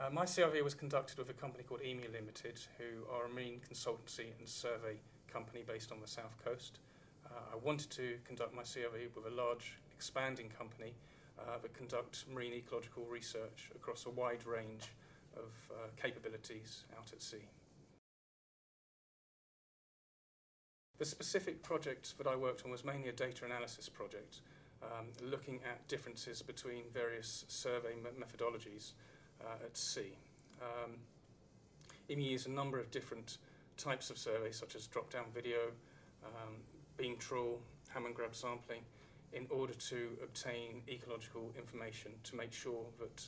Uh, my CRV was conducted with a company called EMU Limited, who are a marine consultancy and survey company based on the south coast. Uh, I wanted to conduct my CRV with a large, expanding company uh, that conduct marine ecological research across a wide range of uh, capabilities out at sea. The specific project that I worked on was mainly a data analysis project, um, looking at differences between various survey methodologies uh, at sea. Um, EMU uses a number of different types of surveys, such as drop-down video, um, beam trawl, Hamon grab sampling, in order to obtain ecological information to make sure that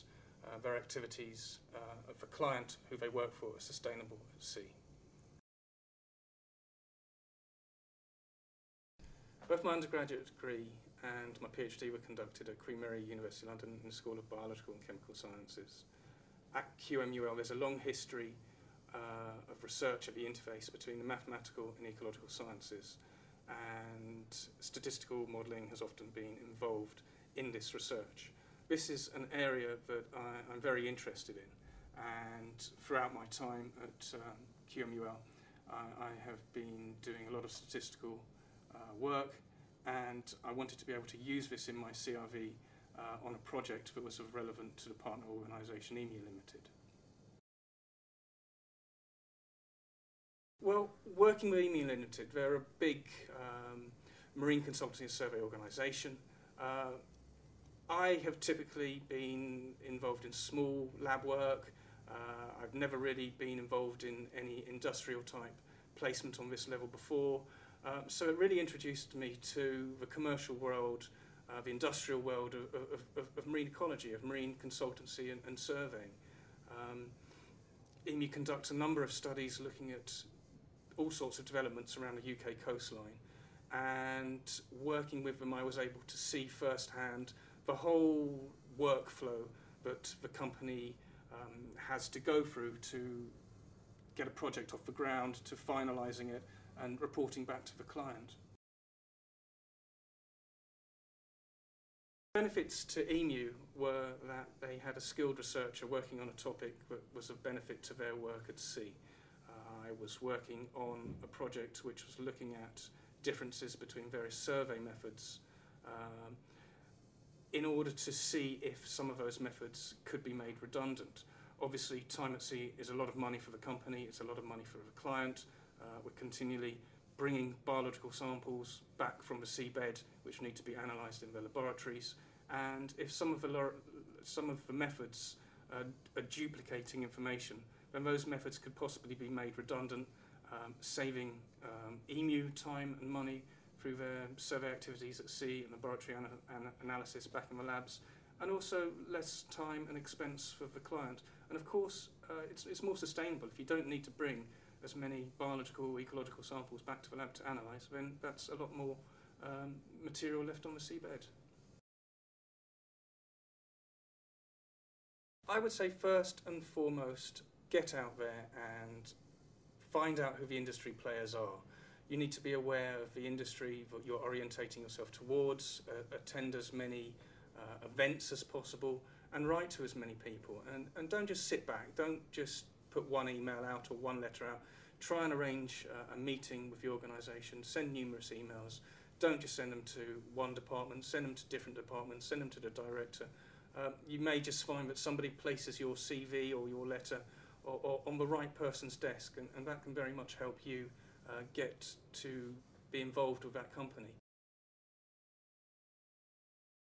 uh, their activities uh, of the client who they work for are sustainable at sea. Both my undergraduate degree and my PhD were conducted at Queen Mary University London in the School of Biological and Chemical Sciences. At QMUL, there's a long history uh, of research at the interface between the mathematical and ecological sciences, and statistical modelling has often been involved in this research. This is an area that I, am very interested in, and throughout my time at um, QMUL, I, I have been doing a lot of statistical uh, work, and I wanted to be able to use this in my CRV uh, on a project that was of relevant to the partner organisation EMU Limited. Well, working with EMU Limited, they're a big um, marine consultancy and survey organisation. Uh, I have typically been involved in small lab work. Uh, I've never really been involved in any industrial type placement on this level before. Um, so it really introduced me to the commercial world, uh, the industrial world of, of, of, marine ecology, of marine consultancy and, and surveying. Um, conducts a number of studies looking at all sorts of developments around the UK coastline. And working with them, I was able to see firsthand the whole workflow that the company um, has to go through to get a project off the ground, to finalising it, and reporting back to the client. Benefits to EMU were that they had a skilled researcher working on a topic that was of benefit to their work at sea. Uh, I was working on a project which was looking at differences between various survey methods um, in order to see if some of those methods could be made redundant. Obviously, time at sea is a lot of money for the company, it's a lot of money for the client, uh, we're continually bringing biological samples back from the seabed, which need to be analysed in the laboratories. And if some of the, some of the methods are duplicating information, then those methods could possibly be made redundant, um, saving um, EMU time and money through their survey activities at sea and laboratory ana analysis back in the labs, and also less time and expense for the client. And of course, uh, it's, it's more sustainable if you don't need to bring as many biological, ecological samples back to the lab to analyse, then that's a lot more um, material left on the seabed. I would say first and foremost, get out there and find out who the industry players are. You need to be aware of the industry that you're orientating yourself towards, uh, attend as many uh, events as possible, and write to as many people. And, and don't just sit back, don't just put one email out or one letter out. Try and arrange uh, a meeting with the organisation, send numerous emails. Don't just send them to one department, send them to different departments, send them to the director. Uh, you may just find that somebody places your CV or your letter or, or on the right person's desk, and, and that can very much help you uh, get to be involved with that company.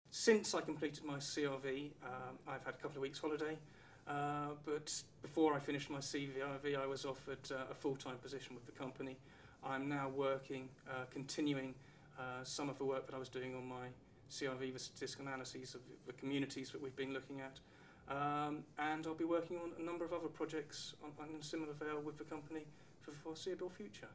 Since I completed my CRV, um, I've had a couple of weeks holiday. Uh, but before I finished my CVIV, I was offered uh, a full-time position with the company. I'm now working, uh, continuing uh, some of the work that I was doing on my CRV, the statistical analyses of the communities that we've been looking at. Um, and I'll be working on a number of other projects on, on a similar veil with the company for the foreseeable future.